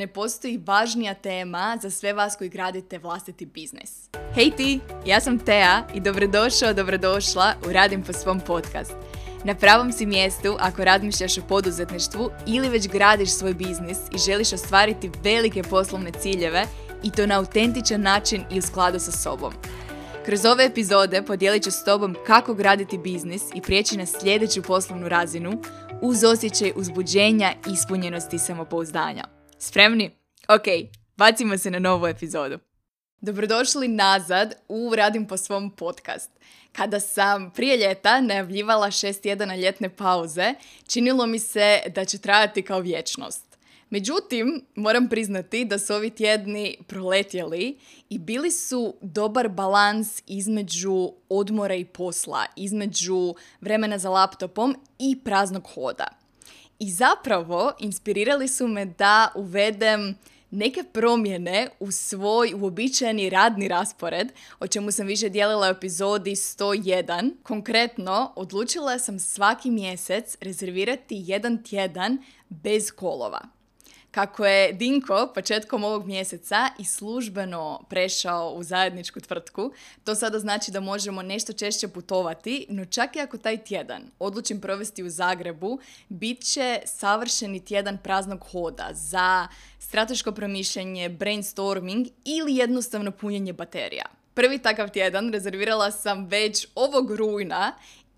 ne postoji važnija tema za sve vas koji gradite vlastiti biznis. Hej ti, ja sam Tea i dobrodošao, dobrodošla u Radim po svom podcast. Na pravom si mjestu ako razmišljaš o poduzetništvu ili već gradiš svoj biznis i želiš ostvariti velike poslovne ciljeve i to na autentičan način i u skladu sa sobom. Kroz ove epizode podijelit ću s tobom kako graditi biznis i prijeći na sljedeću poslovnu razinu uz osjećaj uzbuđenja, ispunjenosti i samopouzdanja. Spremni? Ok, bacimo se na novu epizodu. Dobrodošli nazad u Radim po svom podcast. Kada sam prije ljeta najavljivala šest tjedana ljetne pauze, činilo mi se da će trajati kao vječnost. Međutim, moram priznati da su ovi tjedni proletjeli i bili su dobar balans između odmora i posla, između vremena za laptopom i praznog hoda. I zapravo inspirirali su me da uvedem neke promjene u svoj uobičajeni radni raspored, o čemu sam više dijelila u epizodi 101. Konkretno, odlučila sam svaki mjesec rezervirati jedan tjedan bez kolova. Kako je Dinko početkom ovog mjeseca i službeno prešao u zajedničku tvrtku, to sada znači da možemo nešto češće putovati, no čak i ako taj tjedan odlučim provesti u Zagrebu, bit će savršeni tjedan praznog hoda za strateško promišljanje, brainstorming ili jednostavno punjenje baterija. Prvi takav tjedan rezervirala sam već ovog rujna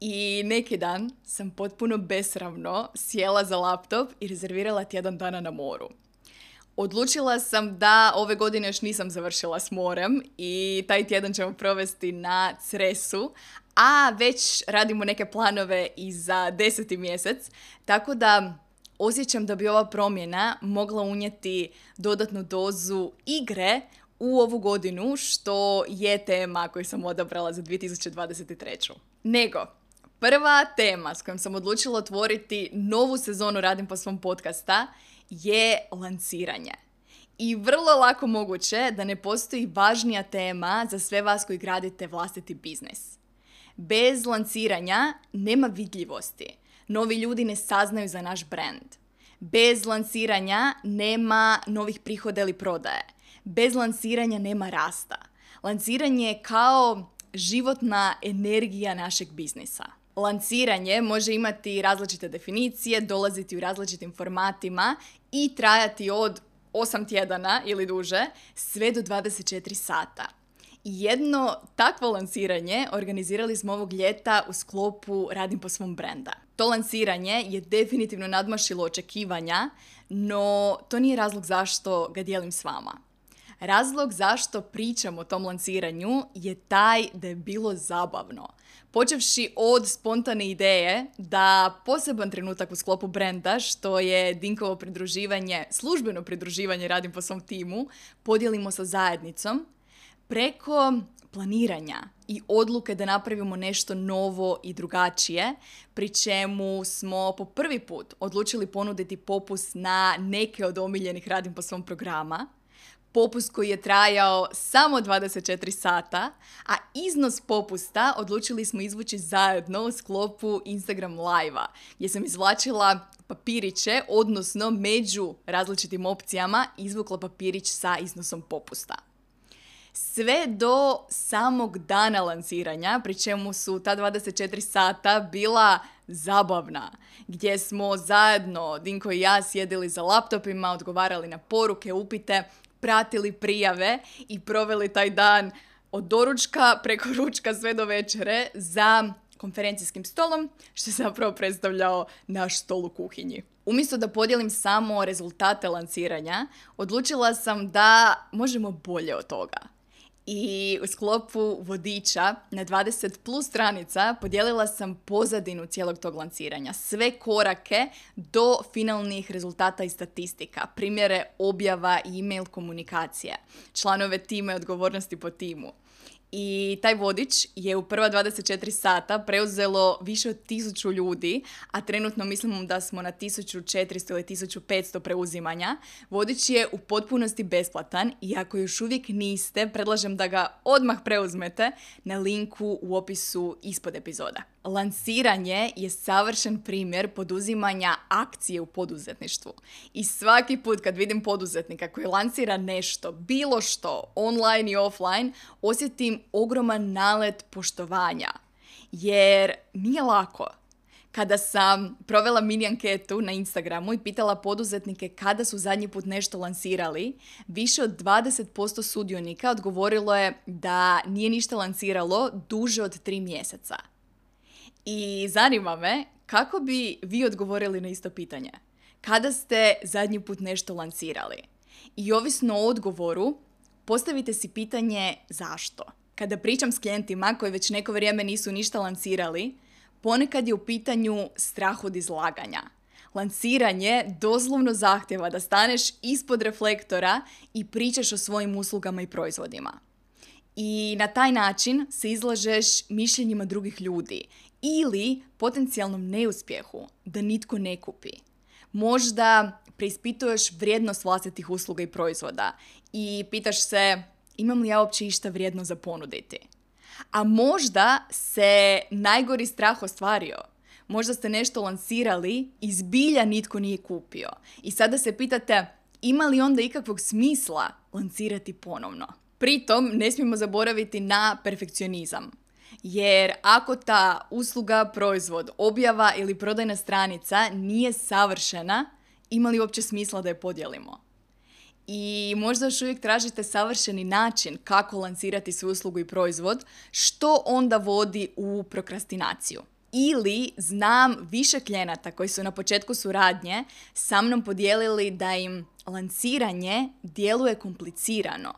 i neki dan sam potpuno besravno sjela za laptop i rezervirala tjedan dana na moru. Odlučila sam da ove godine još nisam završila s morem i taj tjedan ćemo provesti na Cresu, a već radimo neke planove i za deseti mjesec, tako da osjećam da bi ova promjena mogla unijeti dodatnu dozu igre u ovu godinu, što je tema koju sam odabrala za 2023. Nego, Prva tema s kojom sam odlučila otvoriti novu sezonu Radim po svom podcasta je lanciranje. I vrlo lako moguće da ne postoji važnija tema za sve vas koji gradite vlastiti biznis. Bez lanciranja nema vidljivosti. Novi ljudi ne saznaju za naš brand. Bez lanciranja nema novih prihoda ili prodaje. Bez lanciranja nema rasta. Lanciranje je kao životna energija našeg biznisa lanciranje može imati različite definicije, dolaziti u različitim formatima i trajati od 8 tjedana ili duže sve do 24 sata. Jedno takvo lanciranje organizirali smo ovog ljeta u sklopu Radim po svom brenda. To lanciranje je definitivno nadmašilo očekivanja, no to nije razlog zašto ga dijelim s vama. Razlog zašto pričam o tom lanciranju je taj da je bilo zabavno. Počevši od spontane ideje da poseban trenutak u sklopu brenda, što je Dinkovo pridruživanje, službeno pridruživanje radim po svom timu, podijelimo sa zajednicom, preko planiranja i odluke da napravimo nešto novo i drugačije, pri čemu smo po prvi put odlučili ponuditi popust na neke od omiljenih radim po svom programa, popust koji je trajao samo 24 sata, a iznos popusta odlučili smo izvući zajedno u sklopu Instagram live-a, gdje sam izvlačila papiriće, odnosno među različitim opcijama izvukla papirić sa iznosom popusta. Sve do samog dana lanciranja, pri čemu su ta 24 sata bila zabavna, gdje smo zajedno, Dinko i ja, sjedili za laptopima, odgovarali na poruke, upite, pratili prijave i proveli taj dan od doručka preko ručka sve do večere za konferencijskim stolom, što je zapravo predstavljao naš stol u kuhinji. Umjesto da podijelim samo rezultate lanciranja, odlučila sam da možemo bolje od toga i u sklopu vodiča na 20 plus stranica podijelila sam pozadinu cijelog tog lanciranja. Sve korake do finalnih rezultata i statistika. Primjere objava i e-mail komunikacije. Članove tima i odgovornosti po timu. I taj vodič je u prva 24 sata preuzelo više od tisuću ljudi, a trenutno mislimo da smo na 1400 ili 1500 preuzimanja. Vodič je u potpunosti besplatan i ako još uvijek niste, predlažem da ga odmah preuzmete na linku u opisu ispod epizoda. Lansiranje je savršen primjer poduzimanja akcije u poduzetništvu. I svaki put kad vidim poduzetnika koji lansira nešto, bilo što, online i offline, osjetim ogroman nalet poštovanja. Jer nije lako. Kada sam provela mini anketu na Instagramu i pitala poduzetnike kada su zadnji put nešto lansirali, više od 20% sudionika odgovorilo je da nije ništa lansiralo duže od 3 mjeseca. I zanima me kako bi vi odgovorili na isto pitanje. Kada ste zadnji put nešto lansirali? I ovisno o odgovoru, postavite si pitanje zašto. Kada pričam s klijentima koji već neko vrijeme nisu ništa lansirali, ponekad je u pitanju strah od izlaganja. Lansiranje doslovno zahtjeva da staneš ispod reflektora i pričaš o svojim uslugama i proizvodima. I na taj način se izlažeš mišljenjima drugih ljudi ili potencijalnom neuspjehu da nitko ne kupi. Možda preispituješ vrijednost vlastitih usluga i proizvoda i pitaš se imam li ja uopće išta vrijedno za ponuditi. A možda se najgori strah ostvario. Možda ste nešto lansirali i zbilja nitko nije kupio. I sada se pitate ima li onda ikakvog smisla lancirati ponovno. Pritom ne smijemo zaboraviti na perfekcionizam. Jer ako ta usluga, proizvod, objava ili prodajna stranica nije savršena, ima li uopće smisla da je podijelimo? I možda još uvijek tražite savršeni način kako lancirati svoju uslugu i proizvod, što onda vodi u prokrastinaciju. Ili znam više klijenata koji su na početku suradnje sa mnom podijelili da im lanciranje djeluje komplicirano,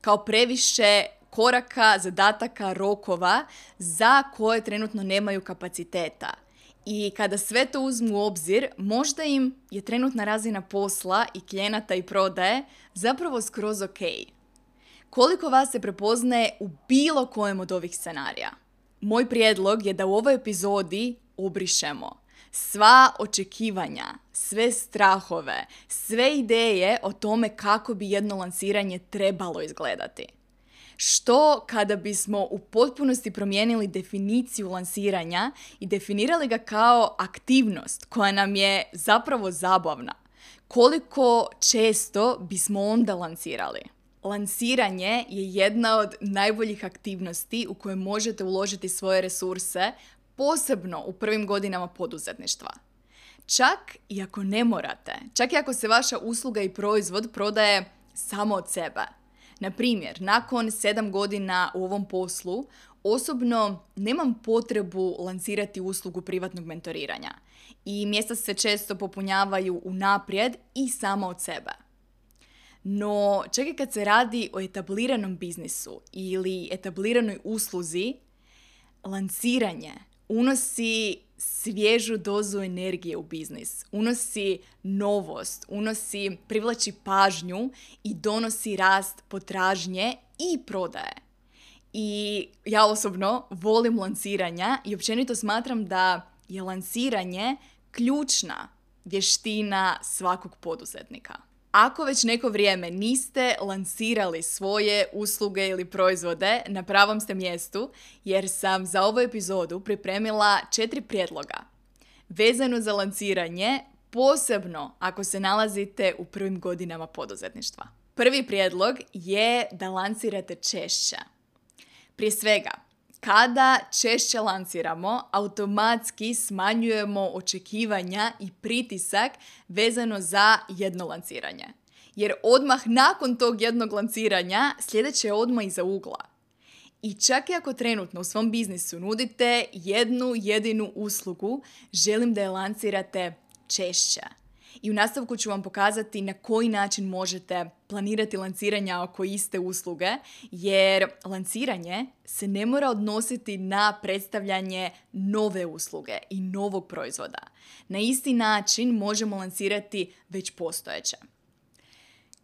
kao previše koraka, zadataka, rokova za koje trenutno nemaju kapaciteta. I kada sve to uzmu u obzir, možda im je trenutna razina posla i klijenata i prodaje zapravo skroz ok. Koliko vas se prepoznaje u bilo kojem od ovih scenarija? Moj prijedlog je da u ovoj epizodi obrišemo sva očekivanja, sve strahove, sve ideje o tome kako bi jedno lansiranje trebalo izgledati. Što kada bismo u potpunosti promijenili definiciju lansiranja i definirali ga kao aktivnost koja nam je zapravo zabavna? Koliko često bismo onda lansirali? Lansiranje je jedna od najboljih aktivnosti u koje možete uložiti svoje resurse, posebno u prvim godinama poduzetništva. Čak i ako ne morate, čak i ako se vaša usluga i proizvod prodaje samo od sebe. Na primjer, nakon sedam godina u ovom poslu, osobno nemam potrebu lansirati uslugu privatnog mentoriranja i mjesta se često popunjavaju unaprijed i samo od sebe. No, čak i kad se radi o etabliranom biznisu ili etabliranoj usluzi, lansiranje unosi svježu dozu energije u biznis, unosi novost, unosi, privlači pažnju i donosi rast potražnje i prodaje. I ja osobno volim lansiranja i općenito smatram da je lansiranje ključna vještina svakog poduzetnika. Ako već neko vrijeme niste lansirali svoje usluge ili proizvode, na pravom ste mjestu jer sam za ovu epizodu pripremila četiri prijedloga vezano za lansiranje, posebno ako se nalazite u prvim godinama poduzetništva. Prvi prijedlog je da lansirate češće. Prije svega, kada češće lanciramo, automatski smanjujemo očekivanja i pritisak vezano za jedno lanciranje. Jer odmah nakon tog jednog lanciranja sljedeće je odmah iza ugla. I čak i ako trenutno u svom biznisu nudite jednu jedinu uslugu, želim da je lancirate češće. I u nastavku ću vam pokazati na koji način možete planirati lanciranja oko iste usluge, jer lanciranje se ne mora odnositi na predstavljanje nove usluge i novog proizvoda. Na isti način možemo lancirati već postojeće.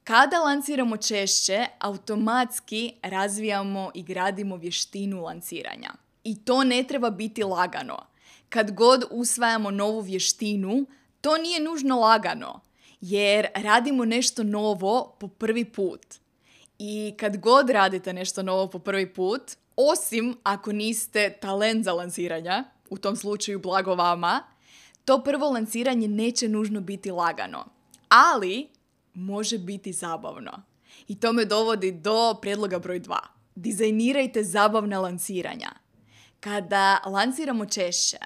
Kada lanciramo češće, automatski razvijamo i gradimo vještinu lanciranja. I to ne treba biti lagano. Kad god usvajamo novu vještinu, to nije nužno lagano, jer radimo nešto novo po prvi put. I kad god radite nešto novo po prvi put, osim ako niste talent za lanciranja, u tom slučaju blago vama, to prvo lanciranje neće nužno biti lagano. Ali može biti zabavno. I to me dovodi do prijedloga broj 2. Dizajnirajte zabavna lanciranja. Kada lanciramo češće,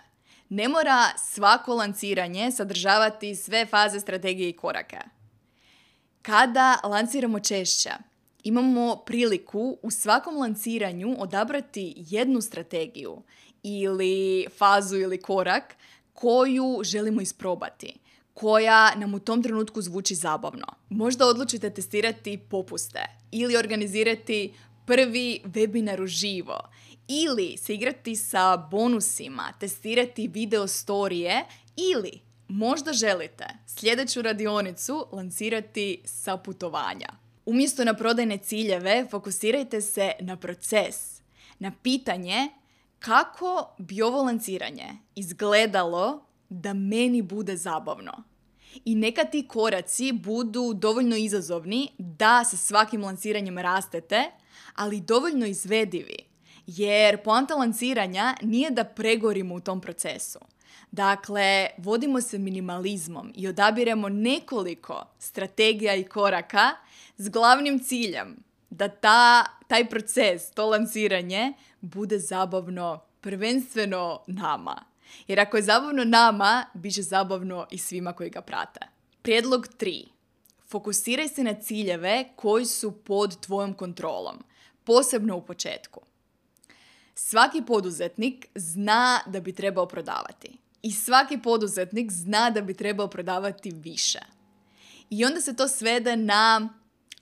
ne mora svako lanciranje sadržavati sve faze strategije i korake. Kada lanciramo češće, imamo priliku u svakom lanciranju odabrati jednu strategiju ili fazu ili korak koju želimo isprobati, koja nam u tom trenutku zvuči zabavno. Možda odlučite testirati popuste ili organizirati prvi webinar uživo ili se igrati sa bonusima, testirati video storije ili možda želite sljedeću radionicu lancirati sa putovanja. Umjesto na prodajne ciljeve fokusirajte se na proces, na pitanje kako bi ovo lanciranje izgledalo da meni bude zabavno. I neka ti koraci budu dovoljno izazovni da sa svakim lanciranjem rastete, ali dovoljno izvedivi. Jer poanta lanciranja nije da pregorimo u tom procesu. Dakle, vodimo se minimalizmom i odabiremo nekoliko strategija i koraka s glavnim ciljem da ta, taj proces, to lanciranje, bude zabavno prvenstveno nama. Jer ako je zabavno nama, bit će zabavno i svima koji ga prate. Prijedlog 3. Fokusiraj se na ciljeve koji su pod tvojom kontrolom, posebno u početku. Svaki poduzetnik zna da bi trebao prodavati. I svaki poduzetnik zna da bi trebao prodavati više. I onda se to svede na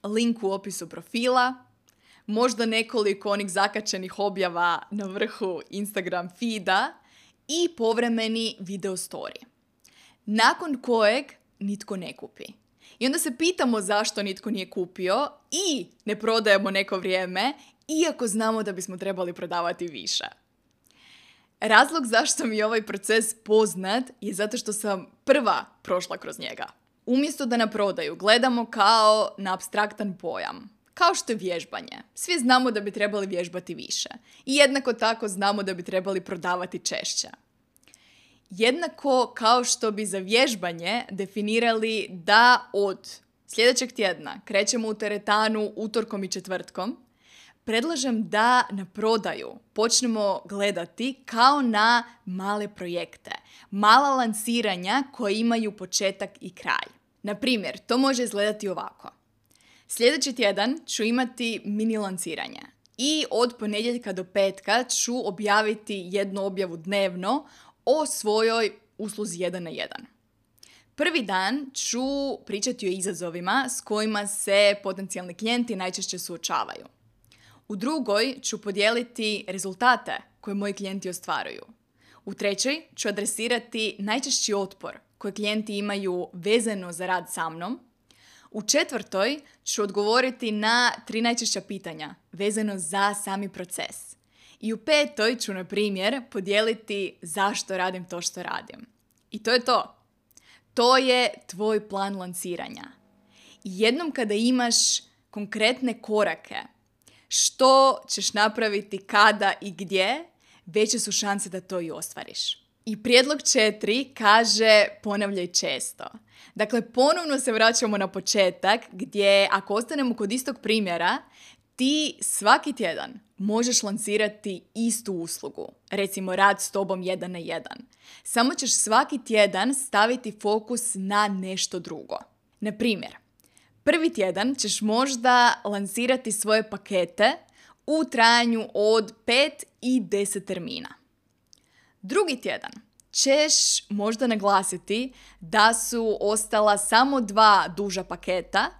link u opisu profila, možda nekoliko onih zakačenih objava na vrhu Instagram feeda i povremeni video story. Nakon kojeg nitko ne kupi. I onda se pitamo zašto nitko nije kupio i ne prodajemo neko vrijeme, iako znamo da bismo trebali prodavati više. Razlog zašto mi je ovaj proces poznat je zato što sam prva prošla kroz njega. Umjesto da na prodaju gledamo kao na abstraktan pojam, kao što je vježbanje. Svi znamo da bi trebali vježbati više. I jednako tako znamo da bi trebali prodavati češće. Jednako kao što bi za vježbanje definirali da od sljedećeg tjedna krećemo u teretanu utorkom i četvrtkom, predlažem da na prodaju počnemo gledati kao na male projekte, mala lansiranja koje imaju početak i kraj. Na primjer, to može izgledati ovako. Sljedeći tjedan ću imati mini lanciranje i od ponedjeljka do petka ću objaviti jednu objavu dnevno o svojoj usluzi 1 na 1. Prvi dan ću pričati o izazovima s kojima se potencijalni klijenti najčešće suočavaju. U drugoj ću podijeliti rezultate koje moji klijenti ostvaruju. U trećoj ću adresirati najčešći otpor koje klijenti imaju vezano za rad sa mnom. U četvrtoj ću odgovoriti na tri najčešća pitanja vezano za sami proces. I u petoj ću, na primjer, podijeliti zašto radim to što radim. I to je to. To je tvoj plan lanciranja. Jednom kada imaš konkretne korake, što ćeš napraviti, kada i gdje, veće su šanse da to i ostvariš. I prijedlog četiri kaže ponavljaj često. Dakle, ponovno se vraćamo na početak gdje ako ostanemo kod istog primjera, ti svaki tjedan možeš lancirati istu uslugu, recimo rad s tobom jedan na jedan. Samo ćeš svaki tjedan staviti fokus na nešto drugo. Na primjer, prvi tjedan ćeš možda lancirati svoje pakete u trajanju od 5 i 10 termina. Drugi tjedan ćeš možda naglasiti da su ostala samo dva duža paketa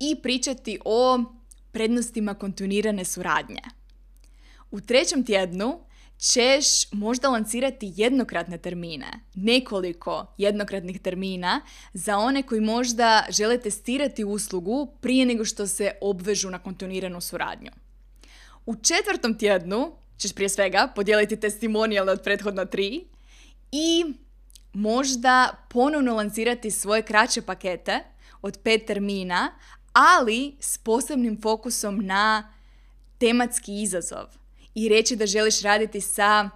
i pričati o prednostima kontinuirane suradnje. U trećem tjednu ćeš možda lancirati jednokratne termine, nekoliko jednokratnih termina za one koji možda žele testirati uslugu prije nego što se obvežu na kontinuiranu suradnju. U četvrtom tjednu ćeš prije svega podijeliti testimonijale od prethodna tri i možda ponovno lancirati svoje kraće pakete od pet termina, ali s posebnim fokusom na tematski izazov i reći da želiš raditi sa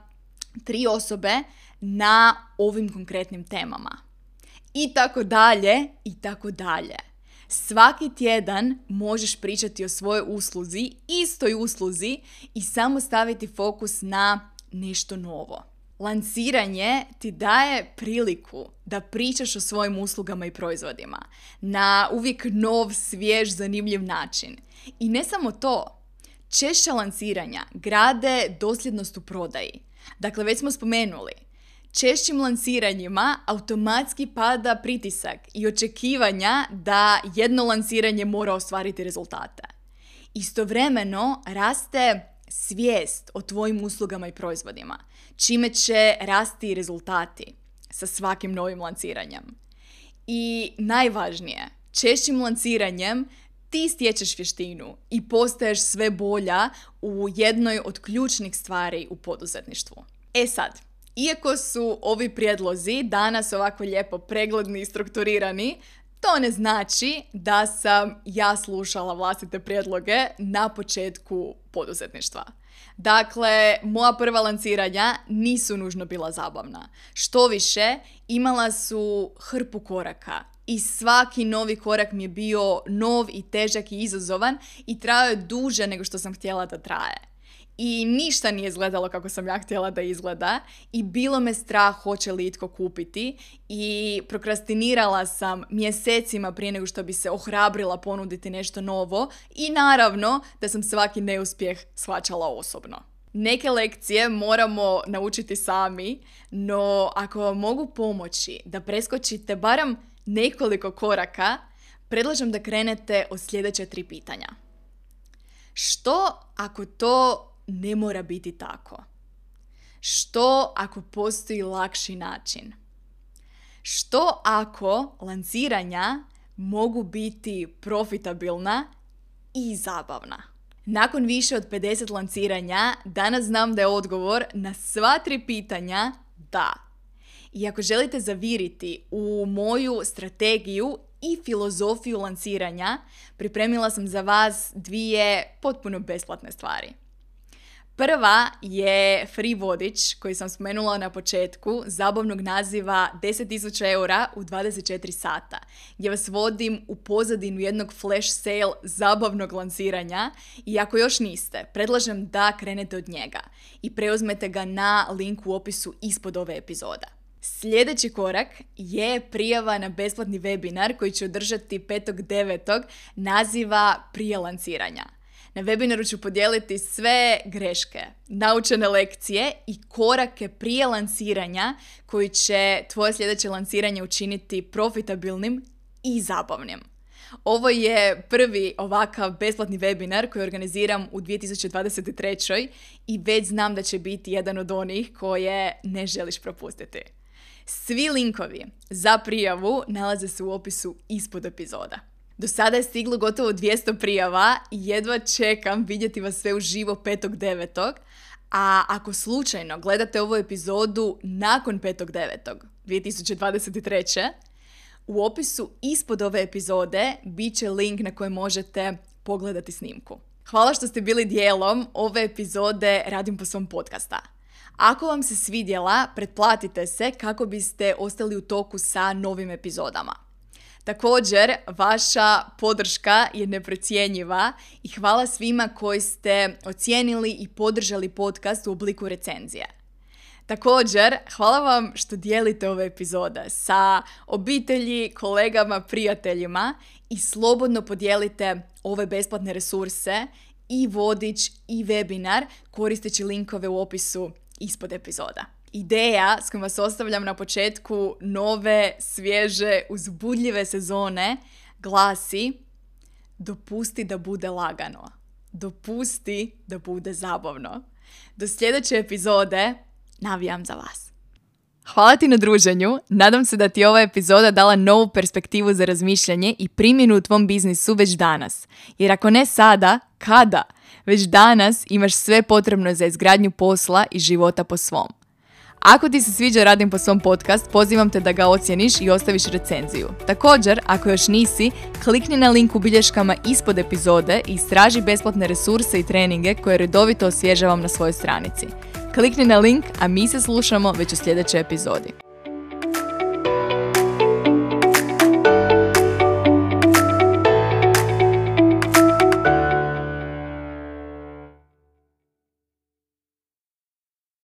tri osobe na ovim konkretnim temama. I tako dalje, i tako dalje. Svaki tjedan možeš pričati o svojoj usluzi, istoj usluzi i samo staviti fokus na nešto novo. Lanciranje ti daje priliku da pričaš o svojim uslugama i proizvodima na uvijek nov, svjež, zanimljiv način. I ne samo to, češća lanciranja grade dosljednost u prodaji. Dakle, već smo spomenuli, češćim lansiranjima automatski pada pritisak i očekivanja da jedno lansiranje mora ostvariti rezultate. Istovremeno raste svijest o tvojim uslugama i proizvodima, čime će rasti rezultati sa svakim novim lanciranjem. I najvažnije, češćim lanciranjem ti stječeš vještinu i postaješ sve bolja u jednoj od ključnih stvari u poduzetništvu. E sad, iako su ovi prijedlozi danas ovako lijepo pregledni i strukturirani, to ne znači da sam ja slušala vlastite prijedloge na početku poduzetništva. Dakle, moja prva lanciranja nisu nužno bila zabavna. Što više, imala su hrpu koraka i svaki novi korak mi je bio nov i težak i izazovan i trajao je duže nego što sam htjela da traje. I ništa nije izgledalo kako sam ja htjela da izgleda i bilo me strah hoće li itko kupiti i prokrastinirala sam mjesecima prije nego što bi se ohrabrila ponuditi nešto novo i naravno da sam svaki neuspjeh shvaćala osobno. Neke lekcije moramo naučiti sami, no ako vam mogu pomoći da preskočite barem nekoliko koraka, predlažem da krenete od sljedeće tri pitanja. Što ako to ne mora biti tako? Što ako postoji lakši način? Što ako lanciranja mogu biti profitabilna i zabavna? Nakon više od 50 lanciranja, danas znam da je odgovor na sva tri pitanja da. I ako želite zaviriti u moju strategiju i filozofiju lanciranja, pripremila sam za vas dvije potpuno besplatne stvari. Prva je free vodič koji sam spomenula na početku, zabavnog naziva 10.000 eura u 24 sata, gdje vas vodim u pozadinu jednog flash sale zabavnog lanciranja i ako još niste, predlažem da krenete od njega i preuzmete ga na link u opisu ispod ove epizoda. Sljedeći korak je prijava na besplatni webinar koji ću održati 5.9. naziva prije lanciranja. Na webinaru ću podijeliti sve greške, naučene lekcije i korake prije lanciranja koji će tvoje sljedeće lanciranje učiniti profitabilnim i zabavnim. Ovo je prvi ovakav besplatni webinar koji organiziram u 2023. i već znam da će biti jedan od onih koje ne želiš propustiti. Svi linkovi za prijavu nalaze se u opisu ispod epizoda. Do sada je stiglo gotovo 200 prijava i jedva čekam vidjeti vas sve uživo 5.9. A ako slučajno gledate ovu epizodu nakon 5.9. 2023. U opisu ispod ove epizode bit će link na koji možete pogledati snimku. Hvala što ste bili dijelom ove epizode Radim po svom podcasta. Ako vam se svidjela, pretplatite se kako biste ostali u toku sa novim epizodama. Također, vaša podrška je neprocjenjiva i hvala svima koji ste ocijenili i podržali podcast u obliku recenzije. Također, hvala vam što dijelite ove epizode sa obitelji, kolegama, prijateljima i slobodno podijelite ove besplatne resurse i vodič i webinar koristeći linkove u opisu ispod epizoda. Ideja s kojom vas ostavljam na početku nove, svježe, uzbudljive sezone glasi Dopusti da bude lagano. Dopusti da bude zabavno. Do sljedeće epizode navijam za vas. Hvala ti na druženju. Nadam se da ti ova epizoda dala novu perspektivu za razmišljanje i primjenu u tvom biznisu već danas. Jer ako ne sada, kada? Već danas imaš sve potrebno za izgradnju posla i života po svom. Ako ti se sviđa Radim po svom podcast, pozivam te da ga ocjeniš i ostaviš recenziju. Također, ako još nisi, klikni na link u bilješkama ispod epizode i istraži besplatne resurse i treninge koje redovito osvježavam na svojoj stranici. Klikni na link, a mi se slušamo već u sljedećoj epizodi.